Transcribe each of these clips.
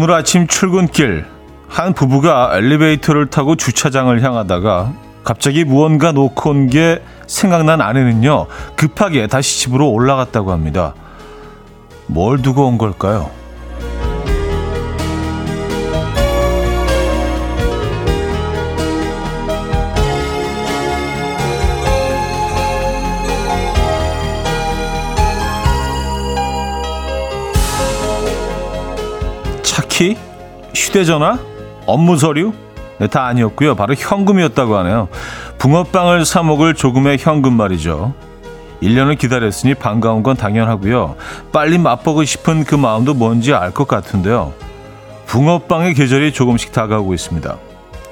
오늘 아침 출근길 한 부부가 엘리베이터를 타고 주차장을 향하다가 갑자기 무언가 놓고 온 게 생각난 아내는요 급하게 다시 집으로 올라갔다고 합니다. 뭘 두고 온 걸까요? 차키? 휴대전화? 업무 서류? 네, 다 아니었고요. 바로 현금이었다고 하네요. 붕어빵을 사 먹을 조금의 현금 말이죠. 1년을 기다렸으니 반가운 건 당연하고요. 빨리 맛보고 싶은 그 마음도 뭔지 알 것 같은데요. 붕어빵의 계절이 조금씩 다가오고 있습니다.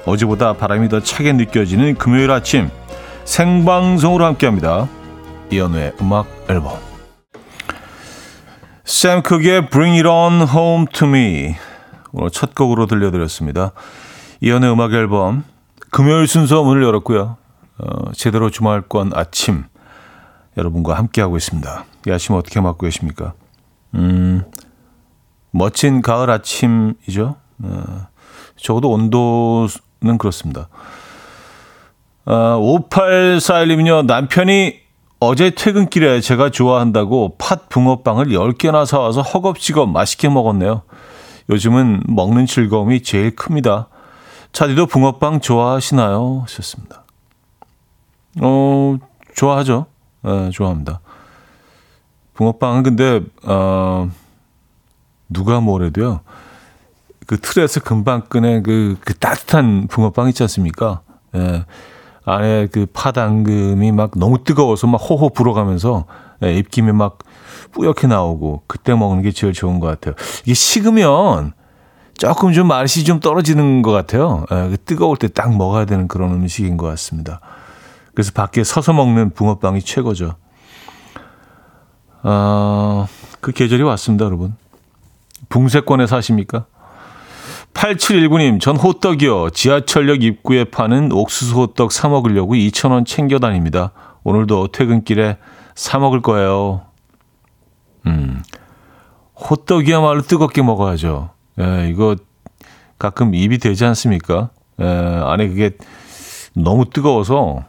어제보다 바람이 더 차게 느껴지는 금요일 아침 생방송으로 함께합니다. 이연우의 음악 앨범 샘 크기의 Bring It On Home To Me 오늘 첫 곡으로 들려드렸습니다. 이연의 음악 앨범 금요일 순서 문을 열었고요. 어, 제대로 주말권 아침 여러분과 함께하고 있습니다. 이 아침 어떻게 맞고 계십니까? 음, 멋진 가을 아침이죠. 어, 적어도 온도는 그렇습니다. 어, 5841님은요, 남편이 어제 퇴근길에 제가 좋아한다고 팥 붕어빵을 10개나 사와서 허겁지겁 맛있게 먹었네요. 요즘은 먹는 즐거움이 제일 큽니다. 차디도 붕어빵 좋아하시나요? 하셨습니다. 어, 좋아하죠. 네, 좋아합니다. 붕어빵은 근데, 어, 누가 뭐래도요. 그 틀에서 금방 끄낸 그, 그 따뜻한 붕어빵 있지 않습니까? 예. 안에 그 파당금이 막 너무 뜨거워서 막 호호 불어가면서 예, 입김이 막 뿌옇게 나오고 그때 먹는 게 제일 좋은 것 같아요. 이게 식으면 조금 좀 맛이 좀 떨어지는 것 같아요. 예, 그 뜨거울 때 딱 먹어야 되는 그런 음식인 것 같습니다. 그래서 밖에 서서 먹는 붕어빵이 최고죠. 어, 그 계절이 왔습니다, 여러분. 붕세권에 사십니까? 8719님, 전 호떡이요. 지하철역 입구에 파는 옥수수 호떡 사 먹으려고 2,000원 챙겨 다닙니다. 오늘도 퇴근길에 사 먹을 거예요. 음, 호떡이야말로 뜨겁게 먹어야죠. 예, 이거 가끔 입이 되지 않습니까? 예, 안에 그게 너무 뜨거워서,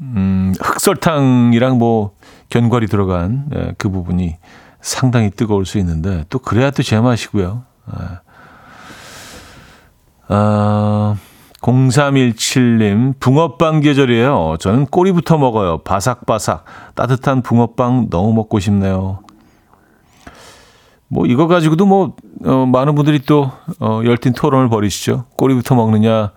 음, 흑설탕이랑 뭐 견과리 들어간 예, 그 부분이 상당히 뜨거울 수 있는데, 또 그래야 또 제맛이고요. 예. 아, 0317님, 붕어빵 계절이에요. 저는 꼬리부터 먹어요. 바삭바삭. 따뜻한 붕어빵 너무 먹고 싶네요. 뭐, 이거 가지고도 뭐, 어, 많은 분들이 또, 어, 열띤 토론을 벌이시죠. 꼬리부터 먹느냐,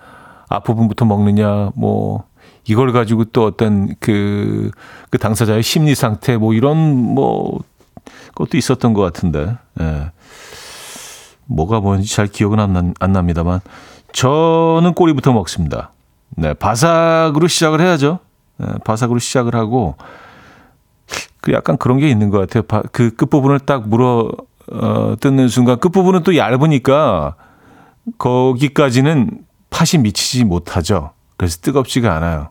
앞부분부터 먹느냐, 뭐, 이걸 가지고 또 어떤 그, 그 당사자의 심리 상태, 뭐, 이런, 뭐, 것도 있었던 것 같은데, 예. 뭐가 뭔지 잘 기억은 안, 나, 안 납니다만 저는 꼬리부터 먹습니다. 네, 바삭으로 시작을 해야죠. 네, 바삭으로 시작을 하고 그 약간 그런 게 있는 것 같아요. 바, 그 끝부분을 딱 물어 어, 뜯는 순간 끝부분은 또 얇으니까 거기까지는 팥이 미치지 못하죠. 그래서 뜨겁지가 않아요.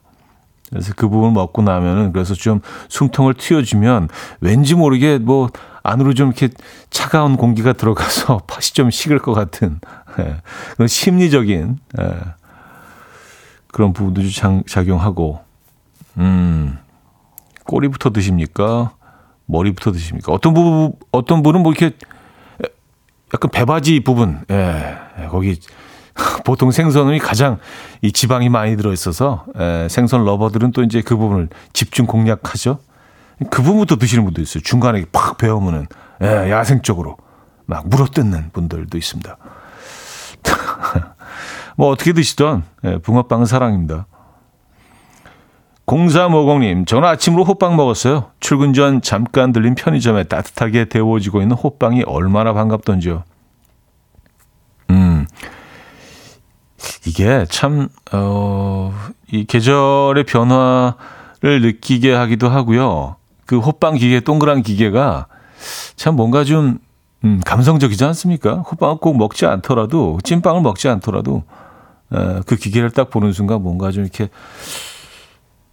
그래서 그 부분을 먹고 나면은 그래서 좀 숨통을 틔워주면 왠지 모르게 뭐 안으로 좀 이렇게 차가운 공기가 들어가서 팥이 좀 식을 것 같은 예, 그런 심리적인 예, 그런 부분도 좀 작용하고 음 꼬리부터 드십니까 머리부터 드십니까 어떤 부분 어떤 분은 뭐 이렇게 약간 배바지 부분 예, 예 거기 보통 생선이 가장 이 지방이 많이 들어 있어서 에, 생선 러버들은 또 이제 그 부분을 집중 공략하죠. 그 부분부터 드시는 분도 있어요. 중간에 팍 배우면은 예, 야생적으로 막 물어뜯는 분들도 있습니다. 뭐 어떻게 드시던 예, 붕어빵은 사랑입니다. 0350님, 저는 아침으로 호빵 먹었어요. 출근 전 잠깐 들린 편의점에 따뜻하게 데워지고 있는 호빵이 얼마나 반갑던지요. 음, 이게 참, 어, 이 계절의 변화를 느끼게 하기도 하고요. 그 호빵 기계, 동그란 기계가 참 뭔가 좀, 음, 감성적이지 않습니까? 호빵을 꼭 먹지 않더라도, 찐빵을 먹지 않더라도, 에, 그 기계를 딱 보는 순간 뭔가 좀 이렇게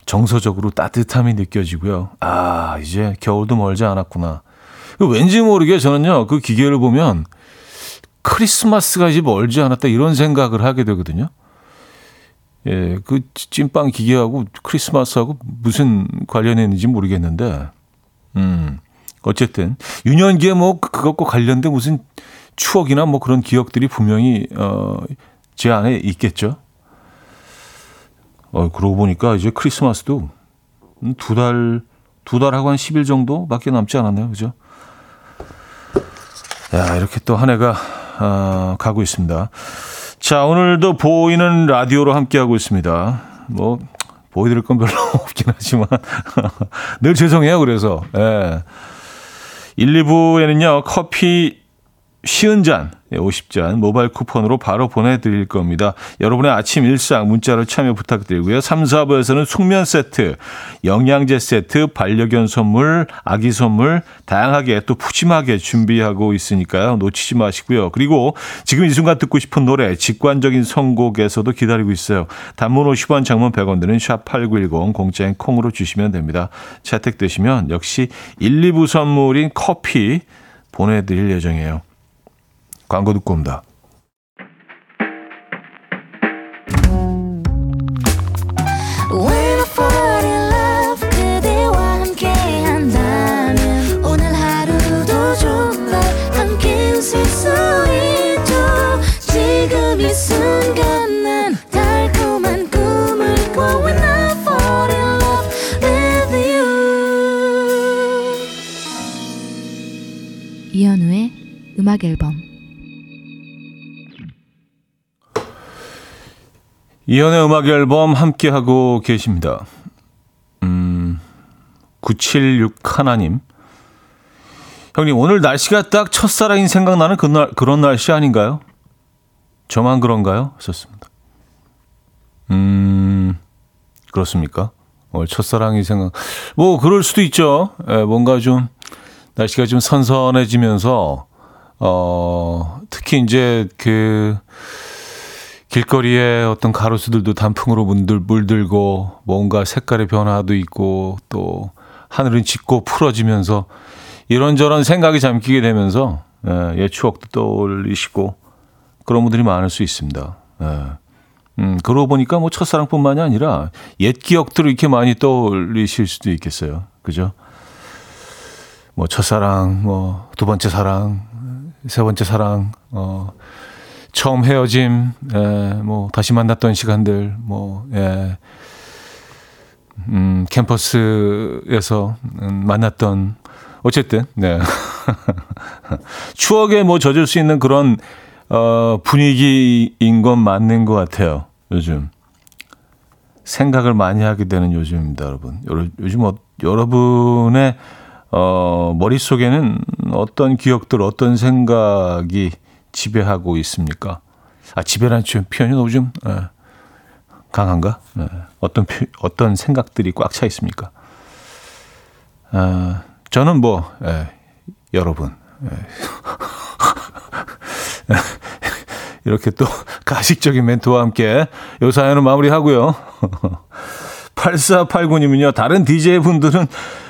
정서적으로 따뜻함이 느껴지고요. 아, 이제 겨울도 멀지 않았구나. 왠지 모르게 저는요, 그 기계를 보면 크리스마스가 이제 멀지 않았다 이런 생각을 하게 되거든요. 예, 그 찐빵 기계하고 크리스마스하고 무슨 관련이 있는지 모르겠는데, 음, 어쨌든 유년기에 뭐 그것과 관련된 무슨 추억이나 뭐 그런 기억들이 분명히 어, 제 안에 있겠죠. 어, 그러고 보니까 이제 크리스마스도 두 달, 두 달하고 한 10일 정도밖에 남지 않았네요. 그죠? 야, 이렇게 또 한 해가, 어, 가고 있습니다. 자, 오늘도 보이는 라디오로 함께하고 있습니다. 뭐, 보여드릴 건 별로 없긴 하지만, 늘 죄송해요. 그래서, 예. 1, 2부에는요, 커피 쉬운 잔, 50잔 모바일 쿠폰으로 바로 보내드릴 겁니다. 여러분의 아침 일상 문자로 참여 부탁드리고요. 3, 4부에서는 숙면 세트, 영양제 세트, 반려견 선물, 아기 선물 다양하게 또 푸짐하게 준비하고 있으니까요. 놓치지 마시고요. 그리고 지금 이 순간 듣고 싶은 노래 직관적인 선곡에서도 기다리고 있어요. 단문 50원, 장문 100원 드는 샵8910 공짜인 콩으로 주시면 됩니다. 채택되시면 역시 1, 2부 선물인 커피 보내드릴 예정이에요. 광고 듣고 옵니다. 음악 앨범 이연의 음악 앨범 함께 하고 계십니다. 음, 976 하나님. 형님, 오늘 날씨가 딱 첫사랑이 생각나는 그날, 그런 날씨 아닌가요? 저만 그런가요? 하셨습니다. 음, 그렇습니까? 오늘 첫사랑이 생각, 뭐, 그럴 수도 있죠. 예, 뭔가 좀, 날씨가 좀 선선해지면서, 어, 특히 이제 그, 길거리에 어떤 가로수들도 단풍으로 물들, 물들고 뭔가 색깔의 변화도 있고 또 하늘은 짙고 풀어지면서 이런저런 생각이 잠기게 되면서 예, 옛 추억도 떠올리시고 그런 분들이 많을 수 있습니다. 예. 음, 그러고 보니까 뭐 첫사랑뿐만이 아니라 옛 기억들을 이렇게 많이 떠올리실 수도 있겠어요. 그죠? 뭐 첫사랑, 뭐 두 번째 사랑, 세 번째 사랑, 어, 처음 헤어짐, 예, 뭐 다시 만났던 시간들, 뭐 예. 음, 캠퍼스에서 음, 만났던 어쨌든 네. 추억에 뭐 젖을 수 있는 그런 어, 분위기인 건 맞는 것 같아요. 요즘 생각을 많이 하게 되는 요즘입니다, 여러분. 요즘 어, 여러분의 어, 머릿속에는 어떤 기억들, 어떤 생각이 지배하고 있습니까? 아, 지배라는 표현이 너무 좀 예, 강한가? 예, 어떤 표, 어떤 생각들이 꽉 차 있습니까? 아, 저는 뭐 예, 여러분 예. 이렇게 또 가식적인 멘트와 함께 요 사연을 마무리하고요. 8489님은요. 다른 DJ 분들은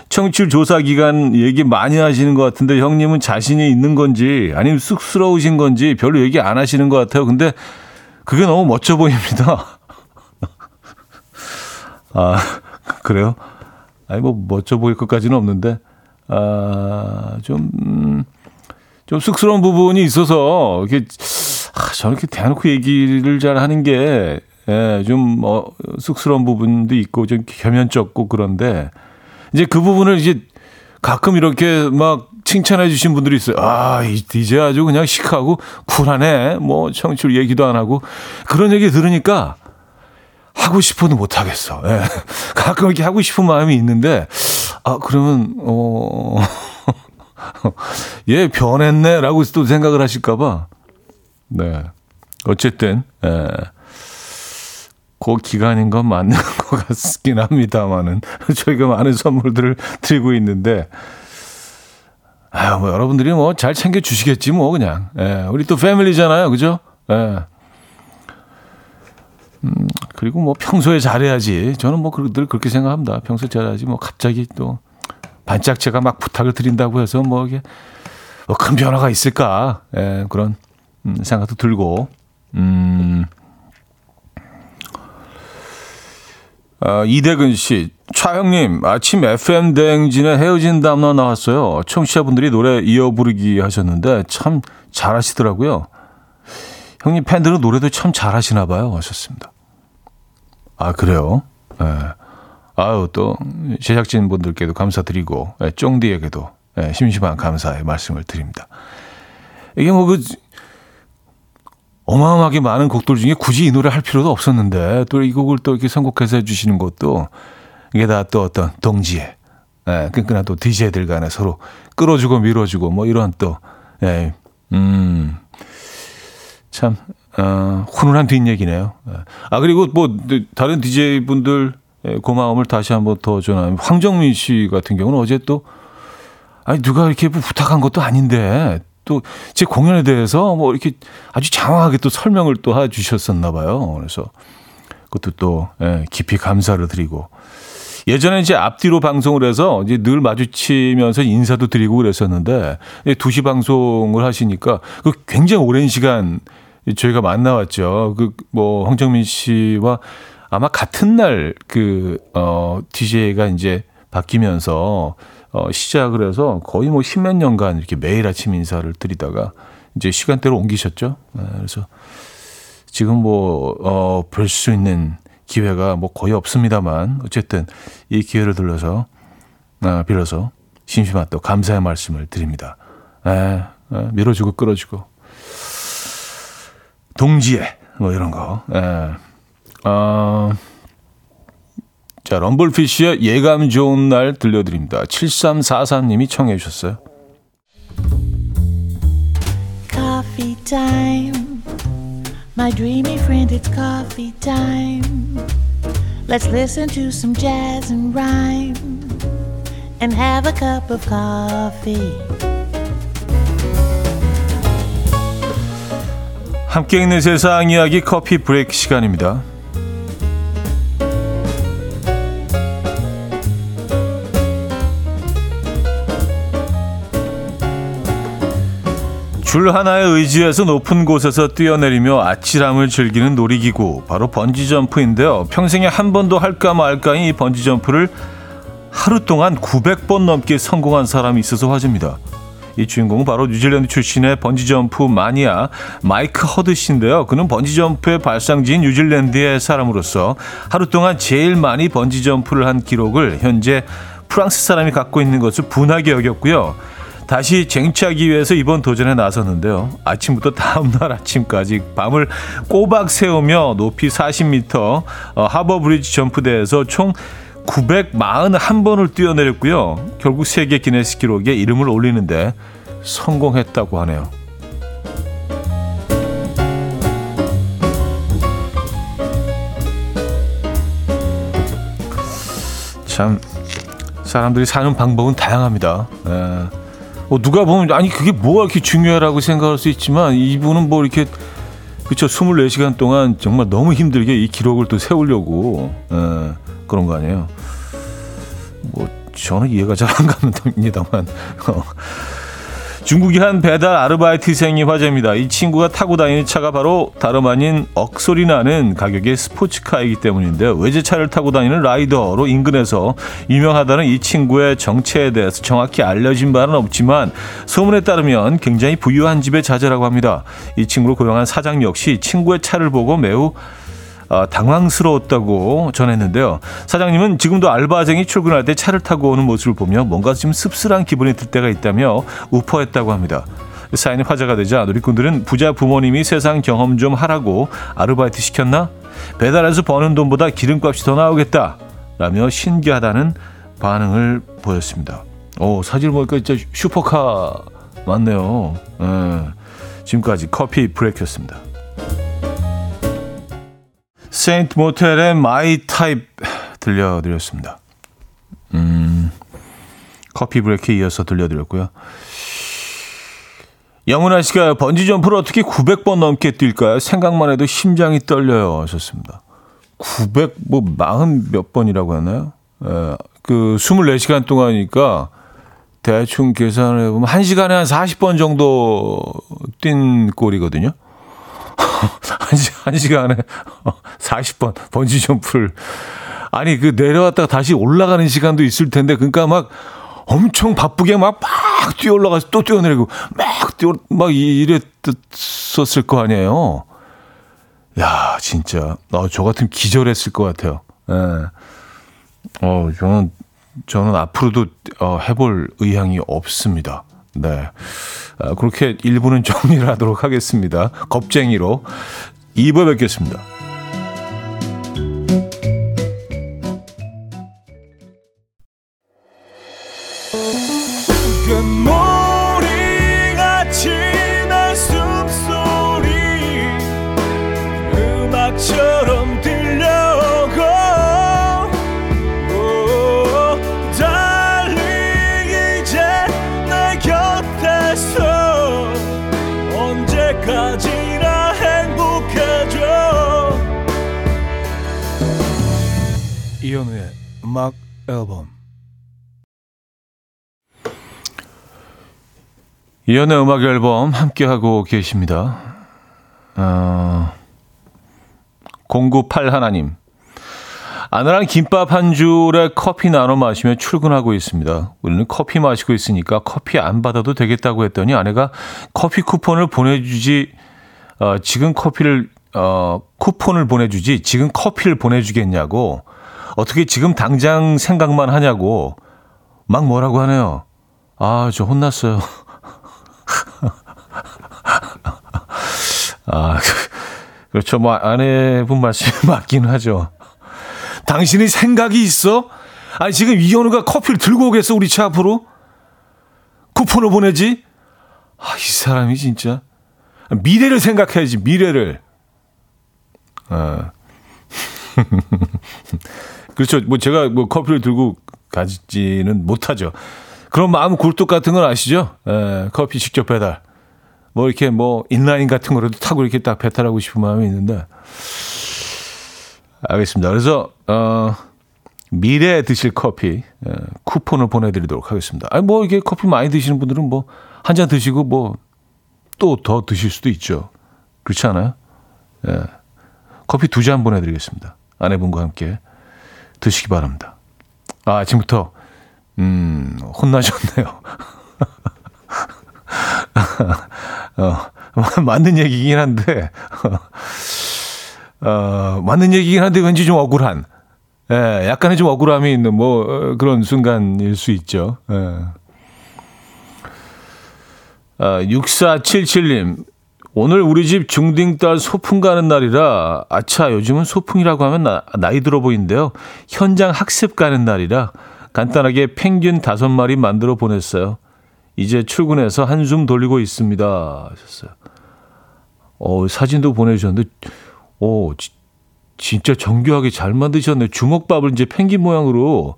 청취율 조사 기간 얘기 많이 하시는 것 같은데 형님은 자신이 있는 건지 아니면 쑥스러우신 건지 별로 얘기 안 하시는 것 같아요. 근데 그게 너무 멋져 보입니다. 아, 그래요? 아니, 뭐, 멋져 보일 것까지는 없는데, 아, 좀, 음, 좀 쑥스러운 부분이 있어서, 이게, 아, 저는 이렇게 대놓고 얘기를 잘 하는 게, 예, 좀, 어, 쑥스러운 부분도 있고, 좀 겸연쩍고 그런데, 이제 그 부분을 이제 가끔 이렇게 막 칭찬해 주신 분들이 있어요. 아, 이제 아주 그냥 시크하고 쿨하네. 뭐 청취율 얘기도 안 하고 그런 얘기 들으니까 하고 싶어도 못 하겠어. 예. 가끔 이렇게 하고 싶은 마음이 있는데 아, 그러면 어 예, 변했네라고 또 생각을 하실까 봐. 네. 어쨌든 예. 그 기간인 건 맞는 것 같긴 합니다만은 저희가 많은 선물들을 드리고 있는데. 아유 뭐 여러분들이 뭐 잘 챙겨 주시겠지 뭐 그냥. 예, 우리 또 패밀리잖아요. 그죠? 예. 음, 그리고 뭐 평소에 잘해야지. 저는 뭐 늘 그렇게 생각합니다. 평소에 잘해야지 뭐 갑자기 또 반짝 제가 막 부탁을 드린다고 해서 뭐 이게 뭐 큰 변화가 있을까? 예, 그런 음, 생각도 들고, 음, 아, 이대근 씨, 차형님, 아침 FM 대행진에 헤어진 다음날 나왔어요. 청취자분들이 노래 이어 부르기 하셨는데 참 잘하시더라고요. 형님 팬들은 노래도 참 잘하시나 봐요. 하셨습니다. 아, 그래요? 예. 네. 아유, 또, 제작진 분들께도 감사드리고, 예, 쫑디에게도 예, 심심한 감사의 말씀을 드립니다. 이게 뭐, 그, 어마어마하게 많은 곡들 중에 굳이 이 노래 할 필요도 없었는데, 또 이 곡을 또 이렇게 선곡해서 해주시는 것도, 이게 다 또 어떤 동지에, 예, 끈끈한 또 DJ들 간에 서로 끌어주고 밀어주고, 뭐 이런 또, 예, 음, 참, 어, 훈훈한 뒷얘기네요. 예. 아, 그리고 뭐, 다른 DJ분들 고마움을 다시 한번 더 전하면, 황정민 씨 같은 경우는 어제 또, 아니, 누가 이렇게 뭐 부탁한 것도 아닌데, 또 제 공연에 대해서 뭐 이렇게 아주 장황하게 또 설명을 또 해주셨었나 봐요. 그래서 그것도 또, 예, 깊이 감사를 드리고. 예전에 이제 앞뒤로 방송을 해서 이제 늘 마주치면서 인사도 드리고 그랬었는데, 2시 방송을 하시니까 그 굉장히 오랜 시간 저희가 만나왔죠. 그, 뭐, 황정민 씨와 아마 같은 날 그, 어, DJ가 이제 바뀌면서 어, 시작을 해서 거의 뭐 십몇 년간 이렇게 매일 아침 인사를 드리다가 이제 시간대로 옮기셨죠. 네, 그래서 지금 뭐, 어, 볼 수 있는 기회가 뭐 거의 없습니다만 어쨌든 이 기회를 들려서, 아, 빌어서 심심한 또 감사의 말씀을 드립니다. 에, 에, 밀어주고 끌어주고. 동지에, 뭐 이런 거. 에. 어, 자, 럼블피쉬의 예감 좋은 날 들려드립니다. 7344님이 청해 주셨어요. Coffee time. My dreamy friend, it's coffee time. Let's listen to some jazz and rhyme and have a cup of coffee. 함께 있는 세상 이야기 커피 브레이크 시간입니다. 줄 하나에 의지해서 높은 곳에서 뛰어내리며 아찔함을 즐기는 놀이기구 바로 번지점프인데요. 평생에 한 번도 할까 말까인 이 번지점프를 하루 동안 900번 넘게 성공한 사람이 있어서 화제입니다. 이 주인공은 바로 뉴질랜드 출신의 번지점프 마니아 마이크 허드씨인데요. 그는 번지점프의 발상지인 뉴질랜드의 사람으로서 하루 동안 제일 많이 번지점프를 한 기록을 현재 프랑스 사람이 갖고 있는 것을 분하게 여겼고요. 다시 쟁취하기 위해서 이번 도전에 나섰는데요. 아침부터 다음날 아침까지 밤을 꼬박 세우며 높이 40m 어, 하버 브리지 점프대에서 총 941번을 뛰어내렸고요. 결국 세계 기네스 기록에 이름을 올리는데 성공했다고 하네요. 참 사람들이 사는 방법은 다양합니다. 에. 예. 뭐 누가 보면 아니 그게 뭐가 이렇게 중요하라고 생각할 수 있지만 이분은 뭐 이렇게 그쵸 24시간 동안 정말 너무 힘들게 이 기록을 또 세우려고 에, 예, 그런 거 아니에요. 뭐 저는 이해가 잘안 갑니다만 어. 중국의 한 배달 아르바이트생이 화제입니다. 이 친구가 타고 다니는 차가 바로 다름 아닌 억소리 나는 가격의 스포츠카이기 때문인데요. 외제차를 타고 다니는 라이더로 인근에서 유명하다는 이 친구의 정체에 대해서 정확히 알려진 바는 없지만 소문에 따르면 굉장히 부유한 집의 자제라고 합니다. 이 친구를 고용한 사장 역시 친구의 차를 보고 매우 어, 당황스러웠다고 전했는데요. 사장님은 지금도 알바생이 출근할 때 차를 타고 오는 모습을 보며 뭔가 좀 씁쓸한 기분이 들 때가 있다며 우퍼했다고 합니다. 사연이 화제가 되자 누리꾼들은 부자 부모님이 세상 경험 좀 하라고 아르바이트 시켰나? 배달해서 버는 돈보다 기름값이 더 나오겠다. 라며 신기하다는 반응을 보였습니다. 오, 사진을 보니까 진짜 슈퍼카 맞네요. 예. 지금까지 Coffee Break였습니다. Saint Motel의 My Type 들려드렸습니다. 음, Coffee Break에 이어서 들려드렸고요. 영은아 씨가 번지 점프를 어떻게 900번 넘게 뛸까요? 생각만 해도 심장이 떨려요. 하셨습니다. 900, 뭐, 40 몇 번이라고 하나요? 에, 그, 24시간 동안이니까 대충 계산을 해보면 1시간에 한 40번 정도 뛴 꼴이거든요. 한, 시, 한 시간에 40번 번지 점프를. 아니, 그 내려왔다가 다시 올라가는 시간도 있을 텐데, 그러니까 막 엄청 바쁘게 막, 막 뛰어 올라가서 또 뛰어내리고, 막 뛰어, 막 이랬었을 거 아니에요. 야, 진짜. 어, 저 같은 기절했을 것 같아요. 예. 어, 저는, 저는 앞으로도 어, 해볼 의향이 없습니다. 네. 아, 그렇게 1부는 정리를 하도록 하겠습니다. 겁쟁이로 2부에 뵙겠습니다. 음악 앨범 이현우의 음악 앨범 함께하고 계십니다. 어, 098 하나님 아내랑 김밥 한 줄에 커피 나눠 마시며 출근하고 있습니다. 우리는 커피 마시고 있으니까 커피 안 받아도 되겠다고 했더니 아내가 커피 쿠폰을 보내주지 어, 지금 커피를 어, 쿠폰을 보내주지 지금 커피를 보내주겠냐고 어떻게 지금 당장 생각만 하냐고 막 뭐라고 하네요. 아, 저 혼났어요. 아, 그렇죠. 뭐 아내분 말씀 맞긴 하죠. 당신이 생각이 있어? 아니 지금 이현우가 커피를 들고 오겠어 우리 차 앞으로? 쿠폰을 보내지? 아, 이 사람이 진짜 미래를 생각해야지 미래를. 아. 그렇죠. 뭐 제가 뭐 커피를 들고 가지는 못하죠. 그런 마음 굴뚝 같은 건 아시죠? 에, 예, 커피 직접 배달. 뭐 이렇게 뭐 인라인 같은 거라도 타고 이렇게 딱 배달하고 싶은 마음이 있는데. 알겠습니다. 그래서 어 미래에 드실 커피 에, 예, 쿠폰을 보내드리도록 하겠습니다. 아니 뭐 이게 커피 많이 드시는 분들은 뭐 한 잔 드시고 뭐 또 더 드실 수도 있죠. 그렇지 않아요? 예. 커피 두 잔 보내드리겠습니다. 아내분과 함께 드시기 바랍니다. 아, 아침부터, 음, 혼나셨네요. 어, 맞는 얘기긴 한데, 어, 맞는 얘기긴 한데 왠지 좀 억울한, 예, 약간의 좀 억울함이 있는 뭐 어, 그런 순간일 수 있죠. 예. 아, 6477님, 오늘 우리 집 중딩딸 소풍 가는 날이라 아차 요즘은 소풍이라고 하면 나, 나이 들어 보이는데요. 현장 학습 가는 날이라 간단하게 펭귄 다섯 마리 만들어 보냈어요. 이제 출근해서 한숨 돌리고 있습니다. 하셨어요. 어, 사진도 보내주셨는데, 오, 지, 진짜 정교하게 잘 만드셨네요. 주먹밥을 이제 펭귄 모양으로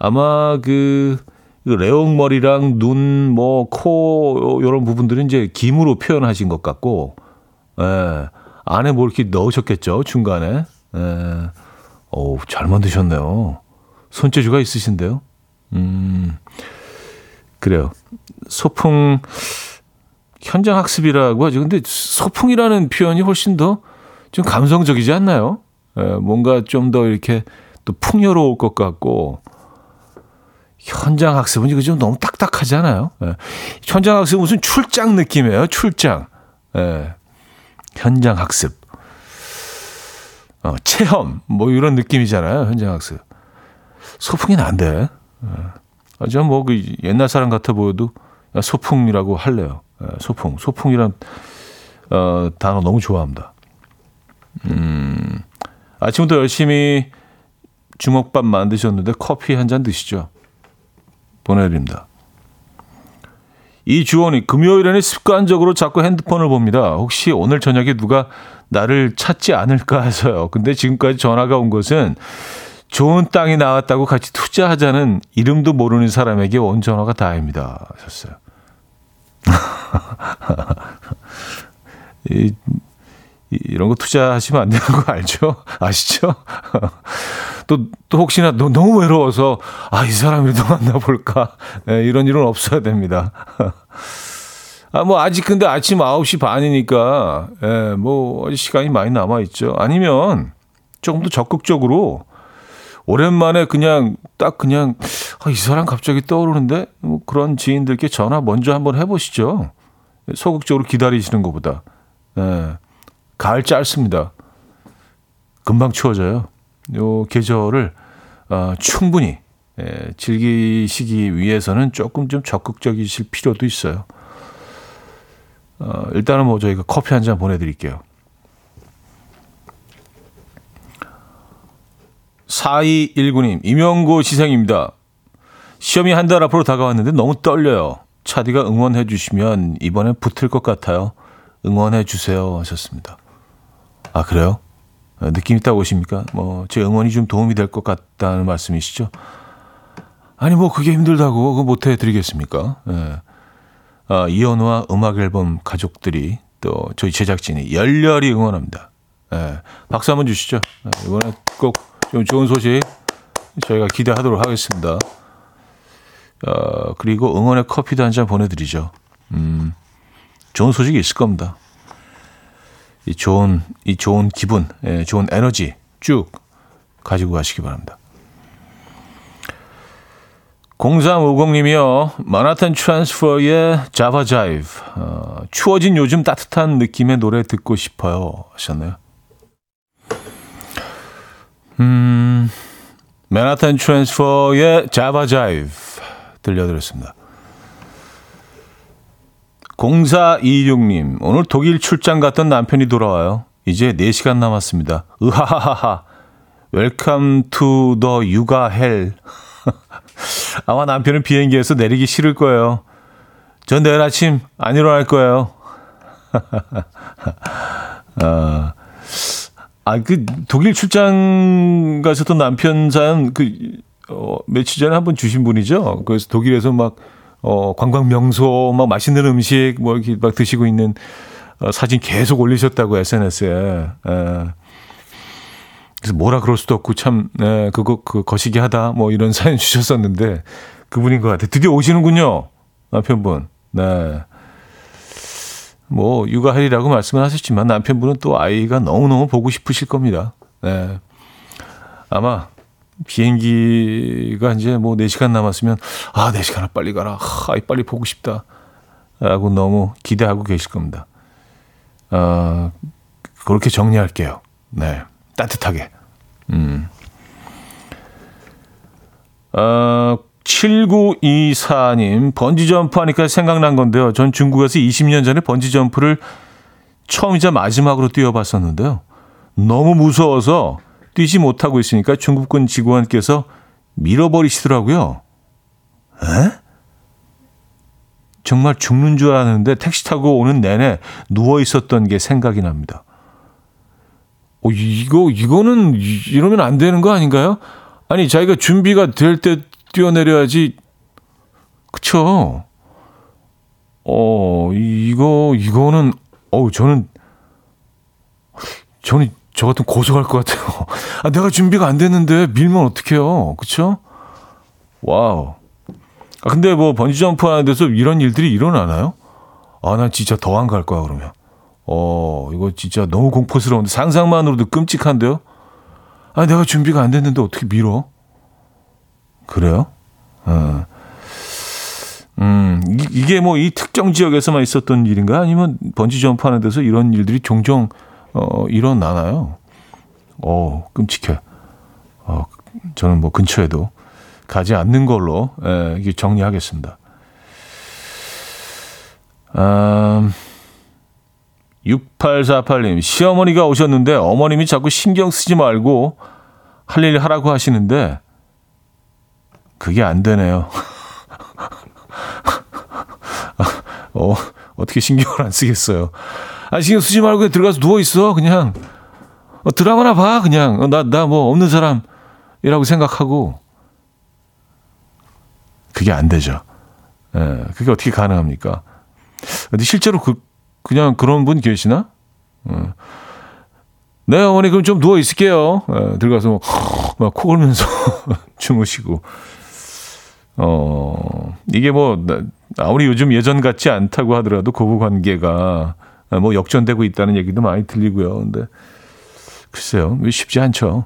아마 그, 그 레옹 머리랑 눈, 뭐, 코, 요런 부분들은 이제 김으로 표현하신 것 같고, 예, 안에 뭐 이렇게 넣으셨겠죠, 중간에. 예, 어우, 잘 만드셨네요. 손재주가 있으신데요. 음, 그래요. 소풍, 현장 학습이라고 하죠. 근데 소풍이라는 표현이 훨씬 더 좀 감성적이지 않나요? 예, 뭔가 좀 더 이렇게 또 풍요로울 것 같고, 현장 학습은 이거 좀 너무 딱딱하지 않아요? 예. 현장 학습은 무슨 출장 느낌이에요, 출장. 예. 현장 학습. 어, 체험, 뭐 이런 느낌이잖아요, 현장 학습. 소풍이는 안 돼. 예. 아, 저뭐 그 옛날 사람 같아 보여도 소풍이라고 할래요. 예, 소풍. 소풍이란 어, 단어 너무 좋아합니다. 음, 아침부터 열심히 주먹밥 만드셨는데 커피 한 잔 드시죠. 보내드립니다. 이 주원이 금요일에는 습관적으로 자꾸 핸드폰을 봅니다. 혹시 오늘 저녁에 누가 나를 찾지 않을까 해서요. 근데 지금까지 전화가 온 것은 좋은 땅이 나왔다고 같이 투자하자는 이름도 모르는 사람에게 온 전화가 다입니다. 하셨어요. 이, 이런 거 투자하시면 안 되는 거 알죠? 아시죠? 또, 또 혹시나 너, 너무 외로워서, 아, 이 사람이라도 만나볼까. 네, 이런 일은 없어야 됩니다. 아, 뭐, 아직 근데 아침 9시 반이니까, 예, 뭐, 시간이 많이 남아있죠. 아니면, 조금 더 적극적으로, 오랜만에 그냥, 딱 그냥, 아, 이 사람 갑자기 떠오르는데? 뭐 그런 지인들께 전화 먼저 한번 해보시죠. 소극적으로 기다리시는 것보다. 예, 가을 짧습니다. 금방 추워져요. 요 계절을, 어, 충분히, 예, 즐기시기 위해서는 조금 좀 적극적이실 필요도 있어요. 어, 일단은 뭐 저희가 커피 한 잔 보내드릴게요. 4219님, 임용고 시생입니다. 시험이 한 달 앞으로 다가왔는데 너무 떨려요. 차디가 응원해 주시면 이번엔 붙을 것 같아요. 응원해 주세요 하셨습니다. 아, 그래요? 어, 느낌 있다고 보십니까? 뭐, 제 응원이 좀 도움이 될 것 같다는 말씀이시죠? 아니, 뭐, 그게 힘들다고, 그거 못 해 드리겠습니까? 예. 아, 이현우와 음악 앨범 가족들이 또 저희 제작진이 열렬히 응원합니다. 예. 박수 한번 주시죠. 예, 이번에 꼭 좀 좋은 소식 저희가 기대하도록 하겠습니다. 어, 그리고 응원의 커피도 한 잔 보내드리죠. 음, 좋은 소식이 있을 겁니다. 이 좋은, 이 좋은 기분, 예, 좋은 에너지 쭉 가지고 가시기 바랍니다. 0350님이요. 마나탄 트랜스퍼의 자바 자이브. 어, 추워진 요즘 따뜻한 느낌의 노래 듣고 싶어요. 하셨나요? 음, Manhattan Transfer의 Java Jive 들려드렸습니다. 0426님, 오늘 독일 출장 갔던 남편이 돌아와요. 이제 4시간 남았습니다. 으하하하. Welcome to the 육아 hell. 아마 남편은 비행기에서 내리기 싫을 거예요. 전 내일 아침 안 일어날 거예요. 아, 아, 그 독일 출장 가서던 남편 사연 그 어, 며칠 전에 한번 주신 분이죠. 그래서 독일에서 막 어, 관광 명소 막 맛있는 음식 뭐 이렇게 막 드시고 있는 어, 사진 계속 올리셨다고 SNS에. 에. 그래서 뭐라 그럴 수도 없고 참 네, 그거 그 거시기 하다 뭐 이런 사연 주셨었는데 그분인 것 같아요. 드디어 오시는군요. 남편분. 네. 뭐 육아헬이라고 말씀을 하셨지만 남편분은 또 아이가 너무너무 보고 싶으실 겁니다. 네. 아마 비행기가 이제 뭐 4시간 남았으면 아, 4시간을 빨리 가라. 아, 아이 빨리 보고 싶다. 라고 너무 기대하고 계실 겁니다. 어, 그렇게 정리할게요. 네. 따뜻하게. 음. 어, 7924님, 번지점프 하니까 생각난 건데요. 전 중국에서 20년 전에 번지점프를 처음이자 마지막으로 뛰어봤었는데요. 너무 무서워서 뛰지 못하고 있으니까 중국군 직원께서 밀어버리시더라고요. 에? 정말 죽는 줄 알았는데 택시 타고 오는 내내 누워 있었던 게 생각이 납니다. 어, 이거, 이거는, 이러면 안 되는 거 아닌가요? 아니, 자기가 준비가 될 때 뛰어내려야지. 그쵸? 어, 이거, 이거는, 어우, 저는, 저는 저 같은 고소할 것 같아요. 아, 내가 준비가 안 됐는데 밀면 어떡해요. 그쵸? Wow. 아, 근데 뭐 번지점프 하는 데서 이런 일들이 일어나나요? 아, 난 진짜 더 안 갈 거야, 그러면. 어, 이거 진짜 너무 공포스러운데 상상만으로도 끔찍한데요? 아, 내가 준비가 안 됐는데 어떻게 밀어? 그래요? 어. 음, 이, 게 뭐 이 특정 지역에서만 있었던 일인가? 아니면 번지 점프 하는 데서 이런 일들이 종종 어, 일어나나요? 어, 끔찍해. 어, 저는 뭐 근처에도 가지 않는 걸로 예, 이게 정리하겠습니다. 음, 6848님, 시어머니가 오셨는데 어머님이 자꾸 신경 쓰지 말고 할 일 하라고 하시는데 그게 안 되네요. 어, 어떻게 신경을 안 쓰겠어요. 아, 신경 쓰지 말고 그냥 들어가서 누워있어. 그냥. 어, 드라마나 봐. 그냥. 어, 나, 나 뭐 없는 사람이라고 생각하고. 그게 안 되죠. 예, 그게 어떻게 가능합니까? 근데 실제로 그, 그냥 그런 분 계시나? 어. 네, 어머니, 그럼 좀 누워 있을게요. 예, 들어가서 막코 골면서 주무시고. 어, 이게 뭐, 아무리 요즘 예전 같지 않다고 하더라도 고부 관계가 뭐 역전되고 있다는 얘기도 많이 들리고요. 근데 글쎄요, 쉽지 않죠.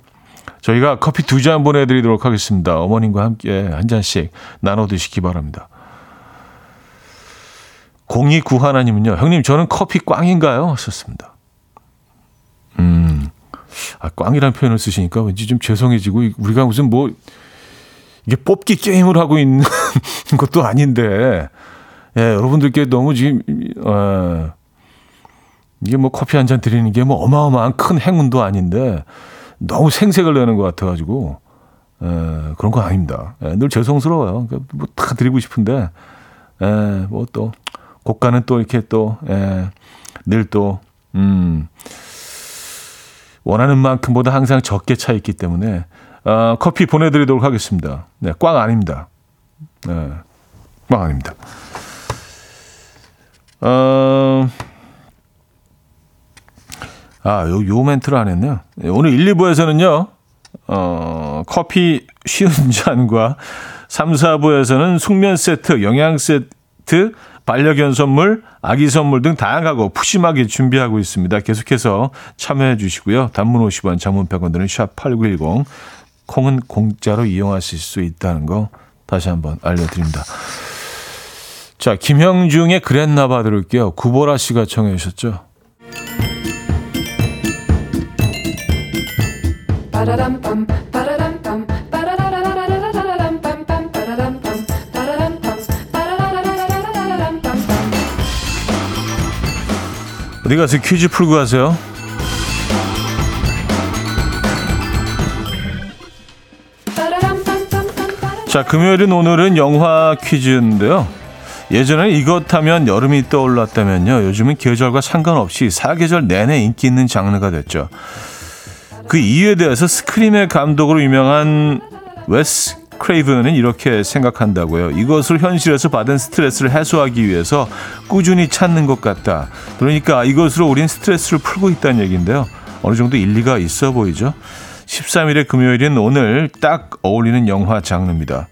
저희가 커피 두 잔 보내드리도록 하겠습니다. 어머님과 함께 한 잔씩 나눠 드시기 바랍니다. 029 하나님은요, 형님, 저는 커피 꽝인가요? 썼습니다. 음, 아, 꽝이라는 표현을 쓰시니까 왠지 좀 죄송해지고, 우리가 무슨 뭐, 이게 뽑기 게임을 하고 있는 것도 아닌데, 예, 여러분들께 너무 지금, 어, 이게 뭐 커피 한 잔 드리는 게 뭐 어마어마한 큰 행운도 아닌데, 너무 생색을 내는 것 같아가지고, 에, 그런 거 아닙니다. 에, 늘 죄송스러워요. 그러니까 뭐다 드리고 싶은데, 에, 뭐 또, 고가는 또 이렇게 또, 에, 늘 또, 음, 원하는 만큼보다 항상 적게 차 있기 때문에, 어, 커피 보내드리도록 하겠습니다. 네, 꽝 아닙니다. 네, 꽝 아닙니다. 어, 아, 요, 요 멘트를 안 했네요. 네, 오늘 1, 2부에서는요, 어, 커피 쉬운 잔과 3, 4부에서는 숙면 세트, 영양 세트, 반려견 선물, 아기 선물 등 다양하고 푸짐하게 준비하고 있습니다. 계속해서 참여해 주시고요. 단문 50원, 장문 100원 드는 샵8910, 콩은 공짜로 이용하실 수 있다는 거 다시 한번 알려드립니다. 자, 김형중의 그랬나봐 들을게요. 구보라 씨가 청해 주셨죠. 어디 가서 퀴즈 풀고 가세요. 자, 금요일은 오늘은 영화 퀴즈인데요. 예전에 이것 하면 여름이 떠올랐다면요. 요즘은 계절과 상관없이 사계절 내내 인기 있는 장르가 됐죠. 그 이유에 대해서 스크림의 감독으로 유명한 웨스 크레이븐은 이렇게 생각한다고요. 이것을 현실에서 받은 스트레스를 해소하기 위해서 꾸준히 찾는 것 같다. 그러니까 이것으로 우린 스트레스를 풀고 있다는 얘기인데요. 어느 정도 일리가 있어 보이죠? 13일의 금요일인 오늘 딱 어울리는 영화 장르입니다.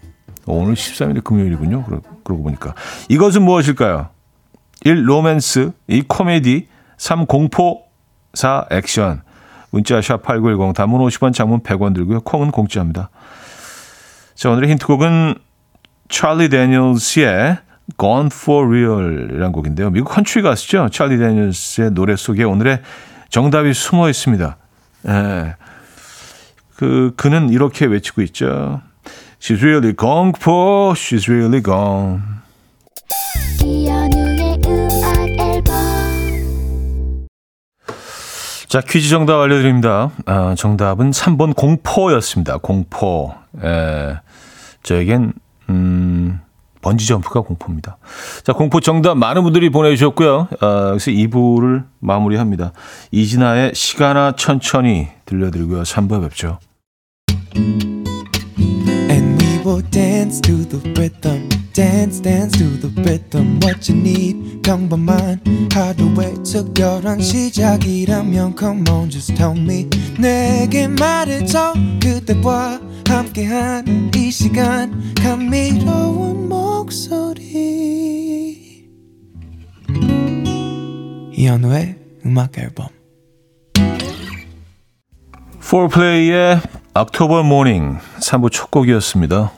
오늘 13일의 금요일이군요. 그러 고 보니까. 이것은 무엇일까요? 1. 로맨스 2. 코미디 3. 공포 4. 액션 문자 샵 8910 단문 50원 장문 100원 들고요. 콩은 공짜입니다. 자, 오늘의 힌트곡은 찰리 데니얼스의 Gone for Real이라는 곡인데요. 미국 컨트리 가수죠. 찰리 데니얼스의 노래 속에 오늘의 정답이 숨어 있습니다. 예. 그, 그는 이렇게 외치고 있죠. She's really gone for, she's really gone. 자, 퀴즈 정답 알려드립니다. 아, 정답은 3번 공포였습니다. 공포. 에, 저에겐, 음, 번지점프가 공포입니다. 자, 공포 정답 많은 분들이 보내주셨고요. 아, 그래서 2부를 마무리합니다. 이진아의 시간아 천천히 들려드리고요. 3부에 뵙죠. will dance to the rhythm. Dance, dance to the rhythm. What you need, 평범한 하루의 특별한 시작이라면 Come on, just tell me. 내게 말해줘. 그대와 함께한 이 시간. 감미로운 목소리. 이현우의 음악 앨범. 4플레이의 October Morning 3부 첫 곡이었습니다.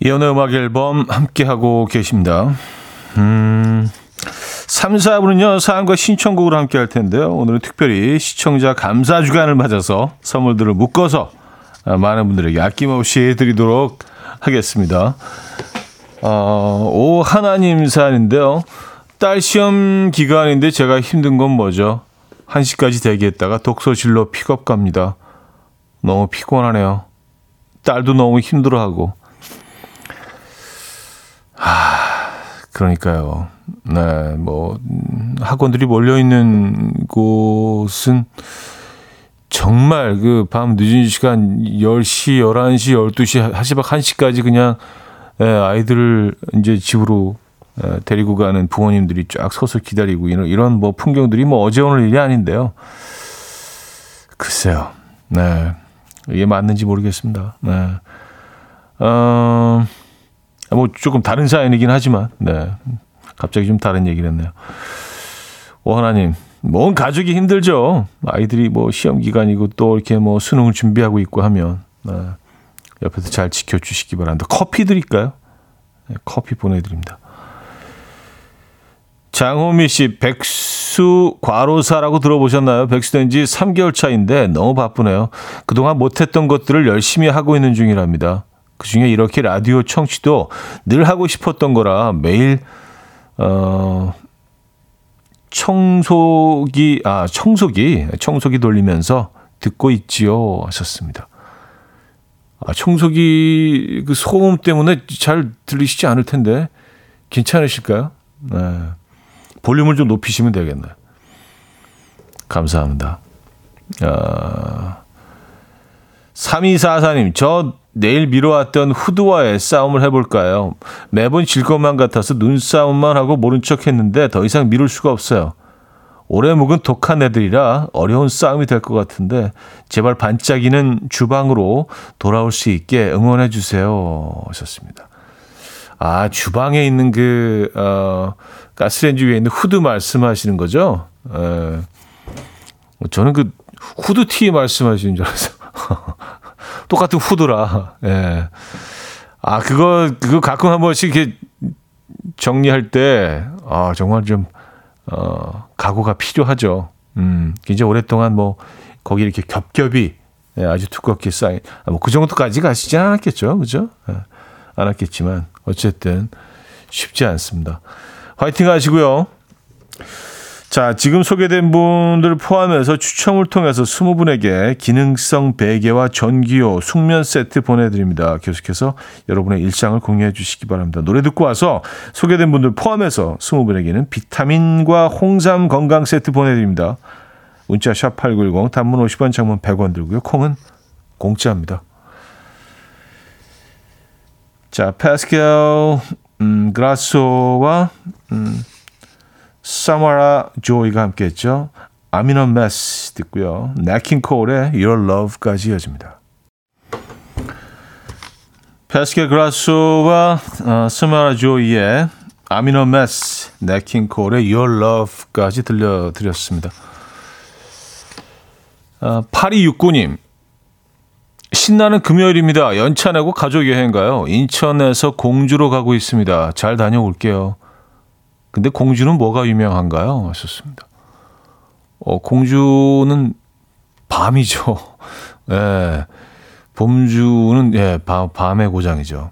이연의 음악 앨범 함께하고 계십니다. 음, 3, 4부는요, 사연과 신청곡으로 함께 할 텐데요. 오늘은 특별히 시청자 감사 주간을 맞아서 선물들을 묶어서 많은 분들에게 아낌없이 드리도록 하겠습니다. 어, 오, 하나님 사연인데요. 딸 시험 기간인데 제가 힘든 건 뭐죠? 1시까지 대기했다가 독서실로 픽업 갑니다. 너무 피곤하네요. 딸도 너무 힘들어하고. 하, 그러니까요. 네, 뭐 학원들이 몰려 있는 곳은 정말 그 밤 늦은 시간 10시, 11시, 12시, 하시박 1시까지 그냥 예, 아이들을 이제 집으로 예, 데리고 가는 부모님들이 쫙 서서 기다리고 이런 이런 뭐 풍경들이 뭐 어제 오늘 일이 아닌데요. 글쎄요. 네. 이게 맞는지 모르겠습니다. 네. 어, 뭐 조금 다른 사연이긴 하지만, 네. 갑자기 좀 다른 얘기를 했네요. 오, 하나님. 뭔 가족이 힘들죠. 아이들이 뭐 시험 기간이고 또 이렇게 뭐 수능을 준비하고 있고 하면, 네. 옆에서 잘 지켜주시기 바랍니다. 커피 드릴까요? 네, 커피 보내드립니다. 장호미 씨, 백수 과로사라고 들어보셨나요? 백수된 지 3개월 차인데 너무 바쁘네요. 그동안 못했던 것들을 열심히 하고 있는 중이랍니다. 그 중에 이렇게 라디오 청취도 늘 하고 싶었던 거라 매일 어, 청소기, 아, 청소기, 청소기 돌리면서 듣고 있지요. 하셨습니다. 아, 청소기 그 소음 때문에 잘 들리시지 않을 텐데, 괜찮으실까요? 네. 볼륨을 좀 높이시면 되겠네요. 감사합니다. 아, 3244님, 저 내일 미뤄왔던 후드와의 싸움을 해볼까요? 매번 질 것만 같아서 눈싸움만 하고 모른 척 했는데 더 이상 미룰 수가 없어요. 오래 묵은 독한 애들이라 어려운 싸움이 될 것 같은데 제발 반짝이는 주방으로 돌아올 수 있게 응원해 주세요. 하셨습니다. 아, 주방에 있는 그, 어, 가스레인지 위에 있는 후드 말씀하시는 거죠? 에, 예. 저는 그 후드티 말씀하시는 줄 알았어요. 똑같은 후드라. 예. 아, 그거, 그거 가끔 한 번씩 이렇게 정리할 때, 아, 정말 좀, 어, 각오가 필요하죠. 음, 굉장히 오랫동안 뭐, 거기 이렇게 겹겹이, 예, 아주 두껍게 쌓인, 아, 뭐, 그 정도까지 가시지 않았겠죠. 그죠? 예, 않았겠지만, 어쨌든, 쉽지 않습니다. 화이팅 하시고요. 자, 지금 소개된 분들 포함해서 추첨을 통해서 20분에게 기능성 베개와 전기요, 숙면 세트 보내드립니다. 계속해서 여러분의 일상을 공유해 주시기 바랍니다. 노래 듣고 와서 소개된 분들 포함해서 20분에게는 비타민과 홍삼 건강 세트 보내드립니다. 문자 샵 8910, 단문 50원, 장문 100원 들고요. 콩은 공짜입니다. 자, 파스칼 음, 그라소와 음, 사마라 조이가 함께했죠. I'm in a mess 듣고요. 네킹콜의 Your Love까지 이어집니다. 페스케 그라소와 어, 스마라 조이의 I'm in a mess, 네킹콜의 Your Love까지 들려드렸습니다. 어, 8269님 신나는 금요일입니다. 연차 내고 가족 여행 가요. 인천에서 공주로 가고 있습니다. 잘 다녀올게요. 근데 공주는 뭐가 유명한가요? 하셨습니다. 어, 공주는 밤이죠. 예. 봄주는 예, 밤, 밤의 고장이죠.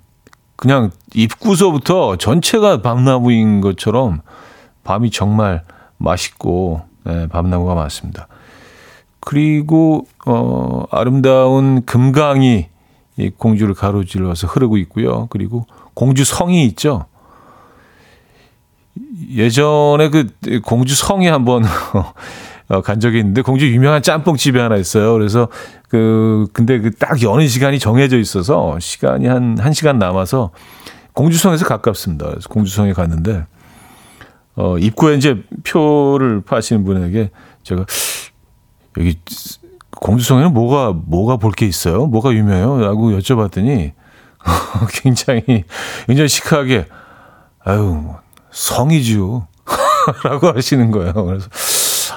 그냥 입구서부터 전체가 밤나무인 것처럼 밤이 정말 맛있고 예, 밤나무가 많습니다. 그리고 어 아름다운 금강이 이 공주를 가로질러서 흐르고 있고요. 그리고 공주 성이 있죠. 예전에 그 공주 성에 한번 어, 간 적이 있는데 공주 유명한 짬뽕 집이 하나 있어요. 그래서 그 근데 그 딱 여는 시간이 정해져 있어서 시간이 한 1시간 남아서 공주성에서 가깝습니다. 그래서 공주성에 갔는데 어 입구에 이제 표를 파시는 분에게 제가 여기 공주성에는 뭐가 뭐가 볼 게 있어요? 뭐가 유명해요?라고 여쭤봤더니 굉장히 굉장히 시크하게 아유 성이죠. 라고 하시는 거예요. 그래서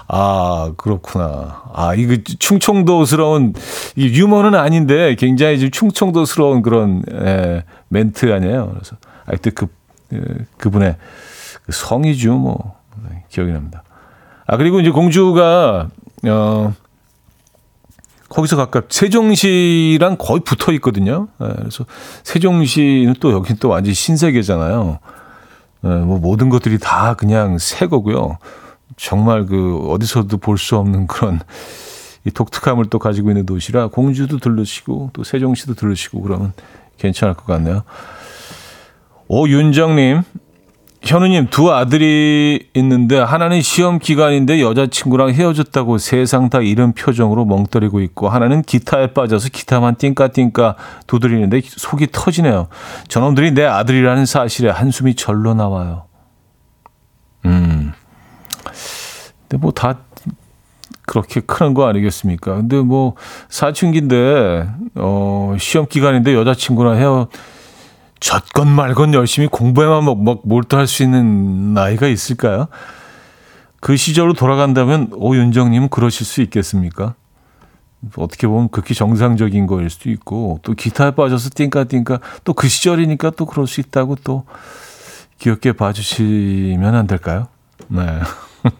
아, 그렇구나. 아, 이거 충청도스러운, 이 유머는 아닌데 굉장히 좀 충청도스러운 그런, 에, 멘트 아니에요. 그래서, 하여튼 그, 에, 그분의 그 성이죠, 뭐. 네, 기억이 납니다. 아, 그리고 이제 공주가, 어, 거기서 가깝 세종시랑 거의 붙어 있거든요. 네, 그래서 세종시는 또 여기 또 완전 신세계잖아요. 네, 뭐 모든 것들이 다 그냥 새 거고요. 정말 그 어디서도 볼 수 없는 그런 이 독특함을 또 가지고 있는 도시라 공주도 들르시고 또 세종시도 들르시고 그러면 괜찮을 것 같네요. 오윤정님, 현우님 두 아들이 있는데 하나는 시험 기간인데 여자친구랑 헤어졌다고 세상 다 잃은 표정으로 멍때리고 있고 하나는 기타에 빠져서 기타만 띵까띵까 두드리는데 속이 터지네요. 저놈들이 내 아들이라는 사실에 한숨이 절로 나와요. 음. 근데 뭐 다 그렇게 크는 거 아니겠습니까? 근데 뭐 사춘기인데 어 시험 기간인데 여자친구랑 헤어 젖건 말건 열심히 공부에만 막, 막 몰두할 수 있는 나이가 있을까요? 그 시절로 돌아간다면 오윤정님은 그러실 수 있겠습니까? 어떻게 보면 극히 정상적인 거일 수도 있고 또 기타에 빠져서 띵까띵까 또 그 시절이니까 또 그럴 수 있다고 또 귀엽게 봐주시면 안 될까요? 네.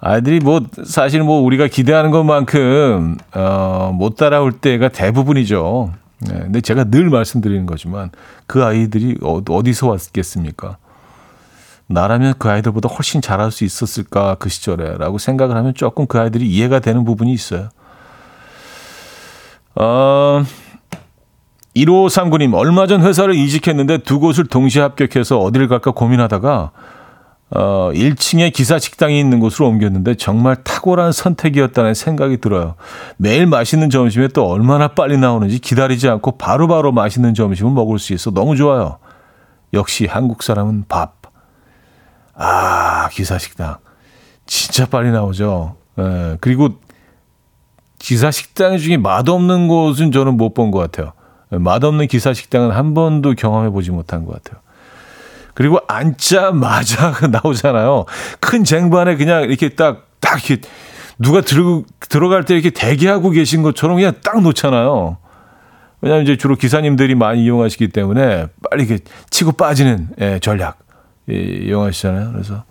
아이들이 뭐 사실 뭐 우리가 기대하는 것만큼 어, 못 따라올 때가 대부분이죠. 네, 근데 제가 늘 말씀드리는 거지만 그 아이들이 어, 어디서 왔겠습니까? 나라면 그 아이들보다 훨씬 잘할 수 있었을까 그 시절에라고 생각을 하면 조금 그 아이들이 이해가 되는 부분이 있어요. 어, 1539님 얼마 전 회사를 이직했는데 두 곳을 동시에 합격해서 어디를 갈까 고민하다가 어, 1층에 기사 식당이 있는 곳으로 옮겼는데 정말 탁월한 선택이었다는 생각이 들어요. 매일 맛있는 점심에 또 얼마나 빨리 나오는지 기다리지 않고 바로바로 바로 맛있는 점심을 먹을 수 있어 너무 좋아요. 역시 한국 사람은 밥. 아, 기사 식당. 진짜 빨리 나오죠. 예, 그리고 기사 식당 중에 맛없는 곳은 저는 못 본 것 같아요. 예, 맛없는 기사 식당은 한 번도 경험해 보지 못한 것 같아요. 그리고 앉자마자 나오잖아요. 큰 쟁반에 그냥 이렇게 딱, 딱 이렇게 누가 들, 들어갈 때 이렇게 대기하고 계신 것처럼 그냥 딱 놓잖아요. 왜냐하면 이제 주로 기사님들이 많이 이용하시기 때문에 빨리 이렇게 치고 빠지는 예, 전략 예, 이용하시잖아요. 그래서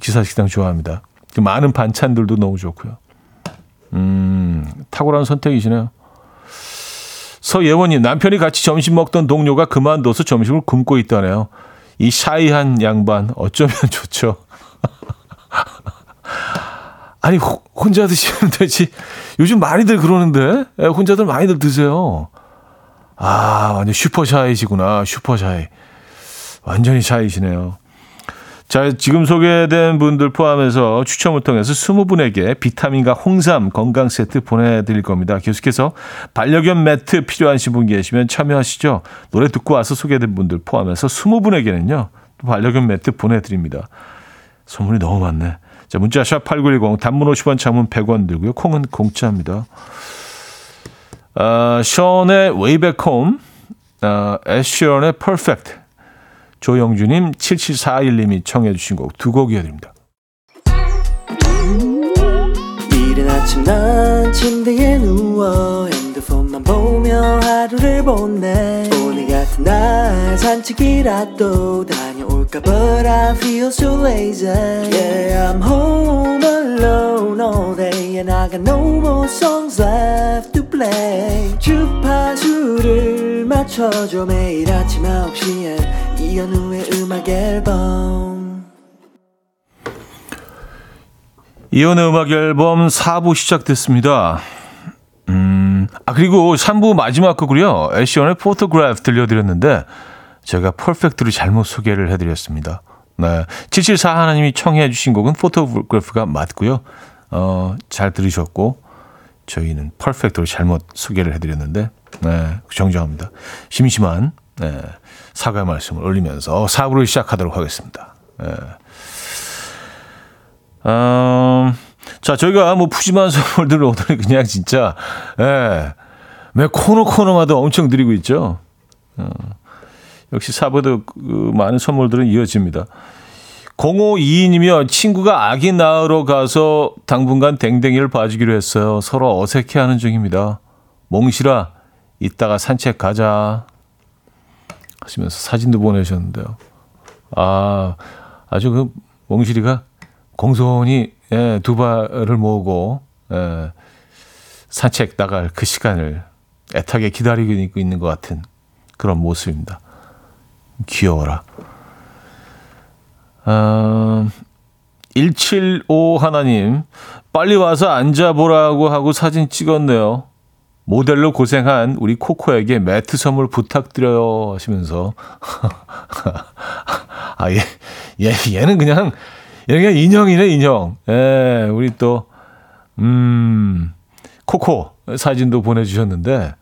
기사 식당 좋아합니다. 그 많은 반찬들도 너무 좋고요. 음, 탁월한 선택이시네요. 서예원님, 남편이 같이 점심 먹던 동료가 그만둬서 점심을 굶고 있다네요. 이 shy한 양반 어쩌면 좋죠. 아니 혼자 드시면 되지. 요즘 많이들 그러는데 예, 혼자들 많이들 드세요. 아 완전 super shy시구나 super shy. 완전히 shy시네요. 자, 지금 소개된 분들 포함해서 추첨을 통해서 20분에게 비타민과 홍삼 건강 세트 보내드릴 겁니다. 계속해서 반려견 매트 필요하신 분 계시면 참여하시죠. 노래 듣고 와서 소개된 분들 포함해서 20분에게는요. 반려견 매트 보내드립니다. 선물이 너무 많네. 자, 문자 샵 8910 단문 50원 장문 100원 들고요. 콩은 공짜입니다. 아, 션의 Back Home, 아, 애쉬런의 Perfect 조영주님, 7741님이 청해 주신 곡 두 곡 이어드립니다. 이른 아침 난 침대에 누워 핸드폰만 보며 하루를 보내 오늘 같은 날 산책이라도 다녀올 볼까 But I feel so lazy Yeah I'm home alone all day And I got no more songs left to play 주파수를 맞춰줘 매일 아침 9시에 이현우의 음악 앨범 이현우의 음악 앨범 4부 시작됐습니다. 음, 아, 그리고 3부 마지막 곡으로요. 에드 시런의 Photograph 들려드렸는데, 제가 Perfect로 잘못 소개를 해드렸습니다. 네. 774 하나님이 청해 주신 곡은 Photograph가 맞고요. 어, 잘 들으셨고, 저희는 Perfect로 잘못 소개를 해드렸는데, 네. 정정합니다. 심심한, 네. 사과의 말씀을 올리면서 4부를 시작하도록 하겠습니다. 네. 음, 자, 저희가 뭐 푸짐한 선물들을 오늘 그냥 진짜, 예, 매 코너 코너마다 엄청 드리고 있죠. 어, 역시 사부도 그 많은 선물들은 이어집니다. 0522님이요. 친구가 아기 낳으러 가서 당분간 댕댕이를 봐주기로 했어요. 서로 어색해하는 중입니다. 몽실아, 이따가 산책 가자. 하시면서 사진도 보내셨는데요. 아, 아주 그 몽실이가 공손히 예, 두 발을 모으고 예, 산책 나갈 그 시간을 애타게 기다리고 있는 것 같은 그런 모습입니다. 귀여워라. 어, 175 하나님, 빨리 와서 앉아보라고 하고 사진 찍었네요. 모델로 고생한 우리 코코에게 매트 선물 부탁드려요 하시면서 아, 얘, 얘, 얘는 그냥 얘는 인형이네, 인형. 예, 우리 또, 음, 코코 사진도 보내주셨는데,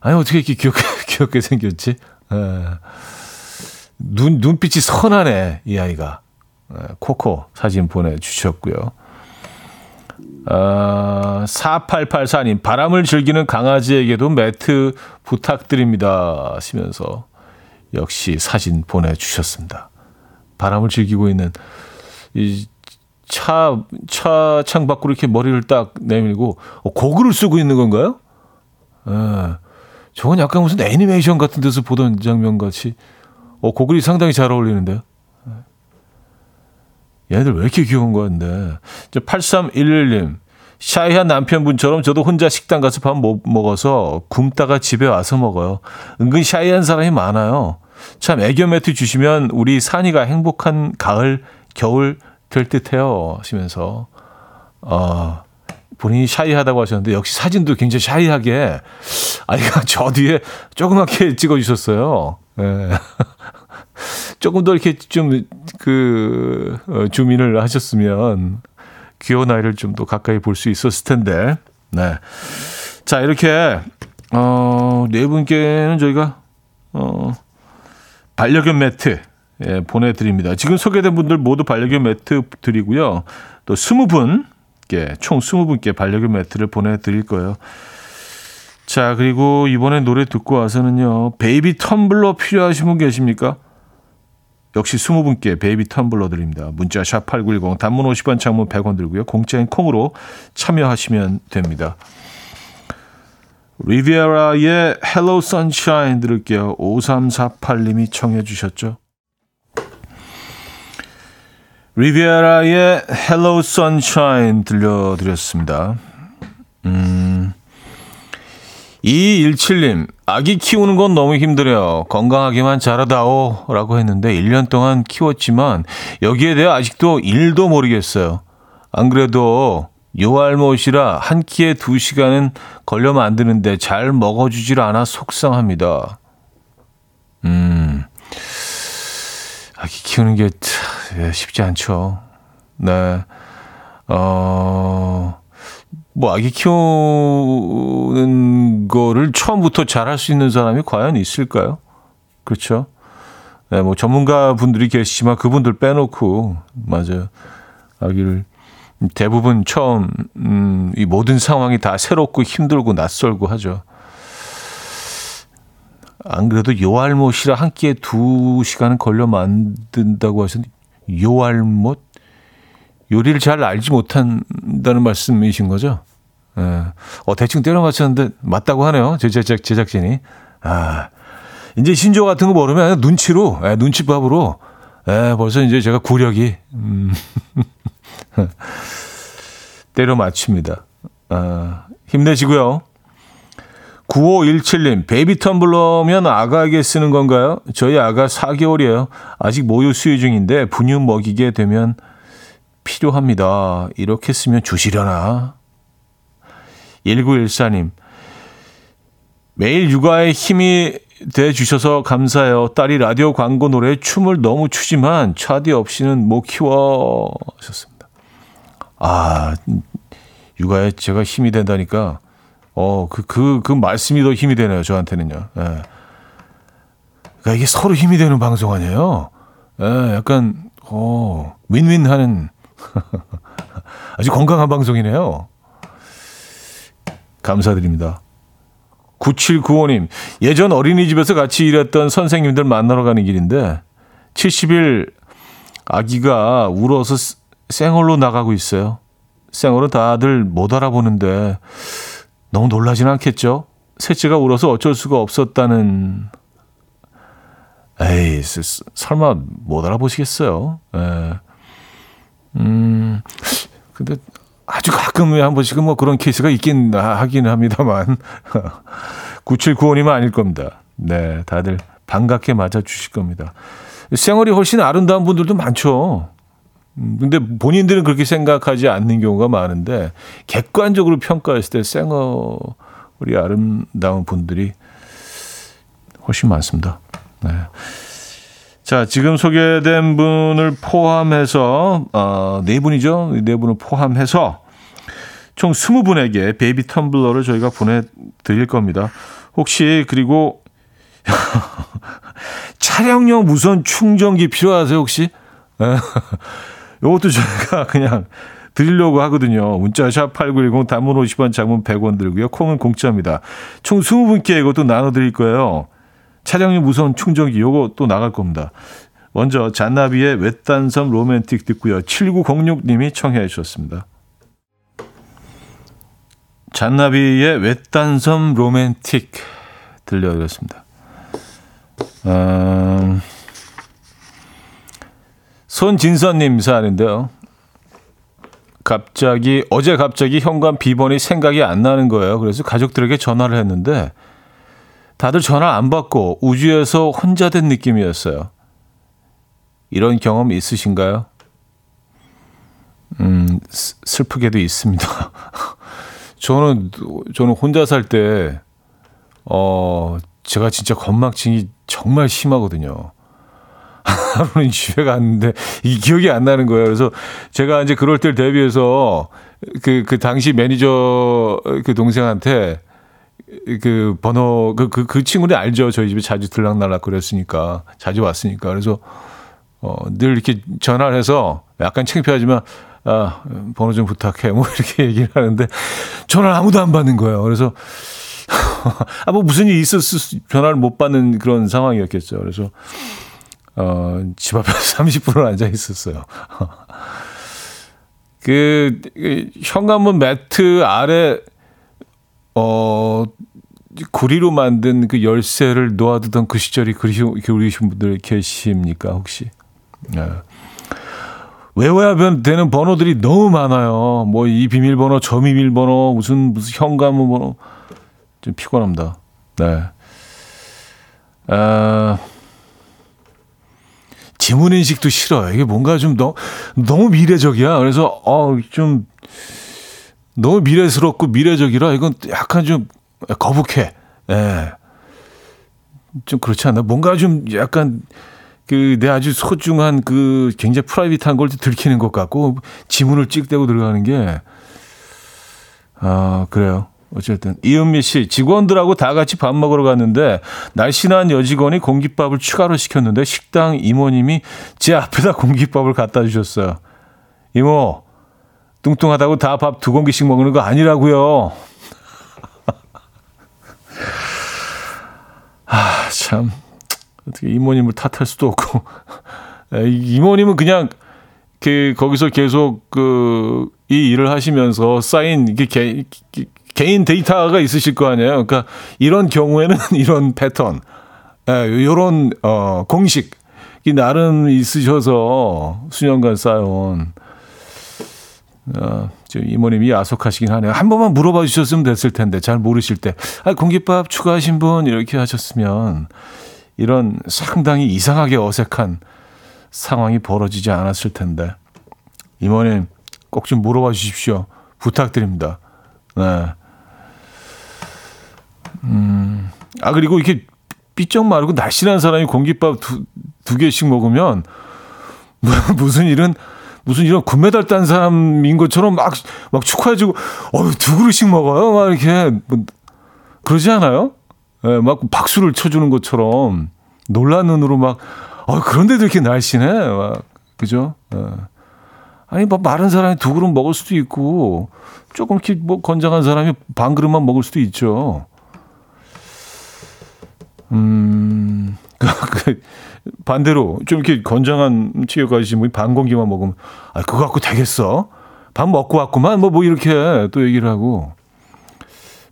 아니, 어떻게 이렇게 귀엽게, 귀엽게 생겼지? 예. 눈, 눈빛이 선하네, 이 아이가. 예, 코코 사진 보내주셨고요. 아, 4884님, 바람을 즐기는 강아지에게도 매트 부탁드립니다. 하시면서 역시 사진 보내주셨습니다. 바람을 즐기고 있는 이 차, 차 창 밖으로 이렇게 머리를 딱 내밀고, 어, 고글을 쓰고 있는 건가요? 예. 저건 약간 무슨 애니메이션 같은 데서 보던 장면 같이, 어, 고글이 상당히 잘 어울리는데요. 예. 얘들 왜 이렇게 귀여운 거야, 근데. 8311님. 샤이한 남편분처럼 저도 혼자 식당 가서 밥 못 먹어서 굶다가 집에 와서 먹어요. 은근 샤이한 사람이 많아요. 참 애교 매트 주시면 우리 산이가 행복한 가을, 겨울 될 듯해요. 하시면서 어, 본인이 샤이하다고 하셨는데 역시 사진도 굉장히 샤이하게 아이가 저 뒤에 조그맣게 찍어주셨어요. 예. 조금 더 이렇게 좀그 어, 주민을 하셨으면 귀여운 아이를 좀 더 가까이 볼 수 있었을 텐데. 네. 자 이렇게 어, 네 분께는 저희가 어, 반려견 매트 예, 보내드립니다. 지금 소개된 분들 모두 반려견 매트 드리고요. 또 20분께, 총 20분께 반려견 매트를 보내드릴 거예요. 자, 그리고 이번에 노래 듣고 와서는요. 베이비 텀블러 필요하신 분 계십니까? 역시 20분께 베이비 텀블러 드립니다. 문자 샵8910 단문 50원 장문 100원 들고요. 공짜인 콩으로 참여하시면 됩니다. 리비에라의 Hello 들을게요. 5348님이 청해 주셨죠. 리비에라의 Hello 들려드렸습니다. 음, 2217님, 아기 키우는 건 너무 힘들어요. 건강하게만 자라다오. 라고 했는데, 1년 동안 키웠지만, 여기에 대해 아직도 1도 모르겠어요. 안 그래도, 요알못이라 한 끼에 2시간은 걸려 만드는데 잘 먹어주질 않아 속상합니다. 음, 아기 키우는 게 쉽지 않죠. 네. 어, 뭐, 아기 키우는 거를 처음부터 잘할 수 있는 사람이 과연 있을까요? 그렇죠. 네, 뭐, 전문가 분들이 계시지만 그분들 빼놓고, 맞아요. 아기를 대부분 처음, 음, 이 모든 상황이 다 새롭고 힘들고 낯설고 하죠. 안 그래도 요알못이라 한 끼에 두 시간은 걸려 만든다고 하셨는데, 요알못? 요리를 잘 알지 못한다는 말씀이신 거죠? 예. 어, 대충 때려 맞췄는데 맞다고 하네요. 제 제작, 제작진이. 아, 이제 신조 같은 거 모르면 눈치로, 예, 눈치밥으로 에, 벌써 이제 제가 구력이, 음, 때려 맞춥니다. 아, 힘내시고요. 9517님, 베이비 텀블러면 아가에게 쓰는 건가요? 저희 아가 4개월이에요. 아직 모유 수유 중인데 분유 먹이게 되면 필요합니다. 이렇게 쓰면 주시려나? 1914님, 매일 육아에 힘이 돼 주셔서 감사해요. 딸이 라디오 광고 노래에 춤을 너무 추지만 차디 없이는 못 키워 하셨습니다. 아, 육아에 제가 힘이 된다니까 어, 그, 그, 그 말씀이 더 힘이 되네요, 저한테는요. 예. 그러니까 이게 서로 힘이 되는 방송 아니에요? 예, 약간, 어, 윈윈 하는 아주 건강한 방송이네요. 감사드립니다. 9795님, 예전 어린이집에서 같이 일했던 선생님들 만나러 가는 길인데, 70일 아기가 울어서 생얼로 나가고 있어요. 생얼은 다들 못 알아보는데, 너무 놀라진 않겠죠? 셋째가 울어서 어쩔 수가 없었다는. 에이, 설마 못 알아보시겠어요? 에. 예. 음, 근데 아주 가끔에 한 번씩은 뭐 그런 케이스가 있긴 하긴 합니다만. 9795님은 아닐 겁니다. 네, 다들 반갑게 맞아 주실 겁니다. 생활이 훨씬 아름다운 분들도 많죠. 음, 근데 본인들은 그렇게 생각하지 않는 경우가 많은데 객관적으로 평가했을 때 생얼이 아름다운 분들이 훨씬 많습니다. 네. 자, 지금 소개된 분을 포함해서 어, 네 분이죠. 네 분을 포함해서 총 20분에게 베이비 텀블러를 저희가 보내드릴 겁니다. 혹시 그리고 차량용 무선 충전기 필요하세요 혹시? 이것도 저희가 그냥 드리려고 하거든요. 문자 샵8910 단문 50원 장문 100원 들고요. 콩은 공짜입니다. 총 20분께 이것도 나눠드릴 거예요. 차량용 무선 충전기 요거 또 나갈 겁니다. 먼저 잔나비의 외딴섬 로맨틱 듣고요. 7906님이 청해 주셨습니다. 잔나비의 외딴섬 로맨틱 들려드렸습니다. 음... 손진선님 사연인데요. 갑자기 어제 갑자기 현관 비번이 생각이 안 나는 거예요. 그래서 가족들에게 전화를 했는데 다들 전화 안 받고 우주에서 혼자 된 느낌이었어요. 이런 경험 있으신가요? 음, 슬프게도 있습니다. 저는 저는 혼자 살 때 어, 제가 진짜 건망증이 정말 심하거든요. 하루는 집에 갔는데 이 기억이 안 나는 거예요. 그래서 제가 이제 그럴 때를 대비해서 그, 그 당시 매니저 그 동생한테 그 번호 그, 그, 그 친구는 알죠. 저희 집에 자주 들락날락 그랬으니까 자주 왔으니까. 그래서 어, 늘 이렇게 전화를 해서 약간 창피하지만 아, 번호 좀 부탁해. 뭐 이렇게 얘기를 하는데 전화를 아무도 안 받는 거예요. 그래서 아, 뭐 무슨 일이 있었을 전화를 못 받는 그런 상황이었겠죠. 그래서 어, 집 앞에서 30분을 앉아 있었어요. 그, 그, 현관문 매트 아래, 어, 구리로 만든 그 열쇠를 놓아두던 그 시절이 그리신 분들 계십니까, 혹시? 네. 외워야 되는 번호들이 너무 많아요. 뭐, 이 비밀번호, 저 비밀번호, 무슨, 무슨 현관문 번호. 좀 피곤합니다. 네. 아, 지문 인식도 싫어요. 이게 뭔가 좀 너, 너무 미래적이야. 그래서 어 좀 너무 미래스럽고 미래적이라 이건 약간 좀 거북해. 예. 좀 그렇지 않나? 뭔가 좀 약간 그 내 아주 소중한 그 굉장히 프라이빗한 걸 들키는 것 같고 지문을 찍대고 들어가는 게 아, 그래요. 어쨌든 이은미 씨 직원들하고 다 같이 밥 먹으러 갔는데 날씬한 여직원이 공깃밥을 추가로 시켰는데 식당 이모님이 제 앞에다 공깃밥을 갖다 주셨어요. 이모 뚱뚱하다고 다 밥 두 공기씩 먹는 거 아니라고요. 아 참 어떻게 이모님을 탓할 수도 없고 이모님은 그냥 그 거기서 계속 그 이 일을 하시면서 쌓인 이게 개, 개인 데이터가 있으실 거 아니에요. 그러니까 이런 경우에는 이런 패턴, 예, 이런 어, 공식 이 나름 있으셔서 수년간 쌓여온 어, 저 이모님이 야속하시긴 하네요. 한 번만 물어봐 주셨으면 됐을 텐데 잘 모르실 때, 아 공깃밥 추가하신 분 이렇게 하셨으면 이런 상당히 이상하게 어색한 상황이 벌어지지 않았을 텐데 이모님 꼭 좀 물어봐 주십시오. 부탁드립니다. 네. 음, 아 그리고 이렇게 삐쩍 마르고 날씬한 사람이 공깃밥 두, 두 개씩 먹으면 뭐, 무슨 일은 무슨 이런 금메달 딴 사람인 것처럼 막, 막 축하해주고, 어유 두 그릇씩 먹어요? 막 이렇게, 뭐, 그러지 않아요? 예, 막 박수를 쳐주는 것처럼 놀란 눈으로 막, 어, 그런데도 이렇게 날씬해? 막, 그죠? 예. 아니, 뭐, 마른 사람이 두 그릇 먹을 수도 있고, 조금 이렇게 뭐 건장한 사람이 반 그릇만 먹을 수도 있죠. 음, 그, 반대로 좀 이렇게 건장한 체격 가지신 분이 반 공기만 먹으면 아 그거 갖고 되겠어? 밥 먹고 왔구만 뭐뭐 이렇게 또 얘기를 하고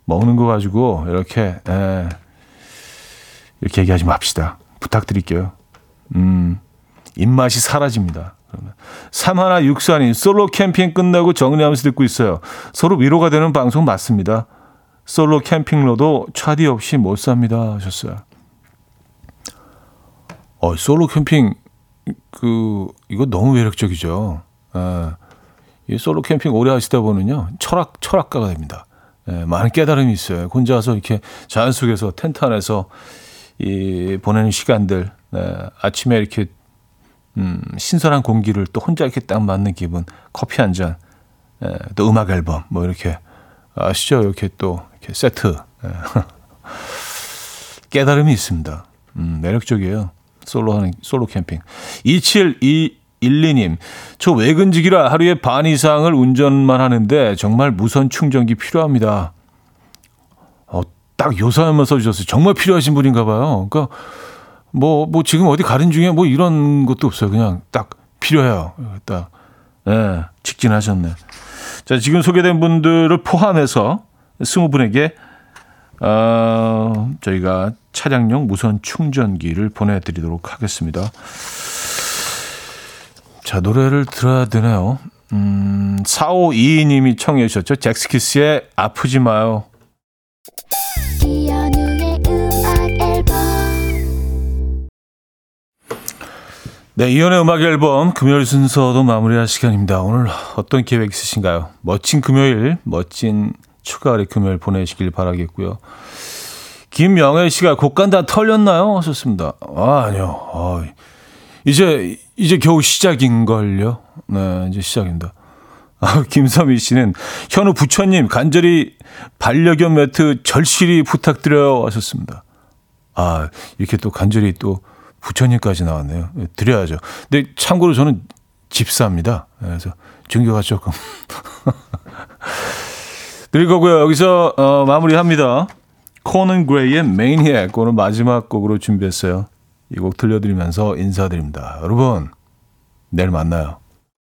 먹는 거 가지고 이렇게 에, 이렇게 얘기하지 맙시다. 부탁드릴게요. 음 입맛이 사라집니다. 그러면 삼하나 육산인 솔로 캠핑 끝나고 정리하면서 듣고 있어요. 서로 위로가 되는 방송 맞습니다. 솔로 캠핑로도 차디 없이 못 삽니다 하셨어요. 어, 솔로 캠핑 그 이거 너무 매력적이죠. 예. 이 솔로 캠핑 오래 하시다 보면요 철학 철학가가 됩니다. 예, 많은 깨달음이 있어요. 혼자서 이렇게 자연 속에서 텐트 안에서 이 보내는 시간들 예, 아침에 이렇게 음, 신선한 공기를 또 혼자 이렇게 딱 맞는 기분, 커피 한 잔, 예, 또 음악 앨범 뭐 이렇게 아시죠? 이렇게 또 이렇게 세트 예. 깨달음이 있습니다. 음, 매력적이에요. 솔로 하는 솔로 캠핑. 2712님. 저 외근직이라 하루에 반 이상을 운전만 하는데 정말 무선 충전기 필요합니다. 어, 딱 요사연만 써 주셨어요. 정말 필요하신 분인가 봐요. 그러니까 뭐, 뭐 지금 어디 가는 중에 뭐 이런 것도 없어요. 그냥 딱 필요해요. 딱. 예, 네, 직진하셨네. 자, 지금 소개된 분들을 포함해서 20분에게 어, 저희가 차량용 무선 충전기를 보내드리도록 하겠습니다. 자, 노래를 들어야 되나요? 음, 4522님이 청해 주셨죠. 잭스키스의 아프지 마요. 네, 이연의 음악 앨범 금요일 순서도 마무리할 시간입니다. 오늘 어떤 계획 있으신가요? 멋진 금요일, 멋진 추가의 금요일 보내시길 바라겠고요. 김명애 씨가 곡간 다 털렸나요? 하셨습니다. 아, 아니요. 아, 이제, 이제 겨우 시작인걸요. 네, 이제 시작입니다. 아, 김서미 씨는 현우 부처님 간절히 반려견 매트 절실히 부탁드려요. 하셨습니다. 아, 이렇게 또 간절히 또 부처님까지 나왔네요. 네, 드려야죠. 근데 참고로 저는 집사입니다. 그래서 종교가 조금. 드릴 거고요. 여기서 어, 마무리합니다. 코넌 그레이의 Maniac 오늘 마지막 곡으로 준비했어요. 이 곡 들려드리면서 인사드립니다. 여러분 내일 만나요.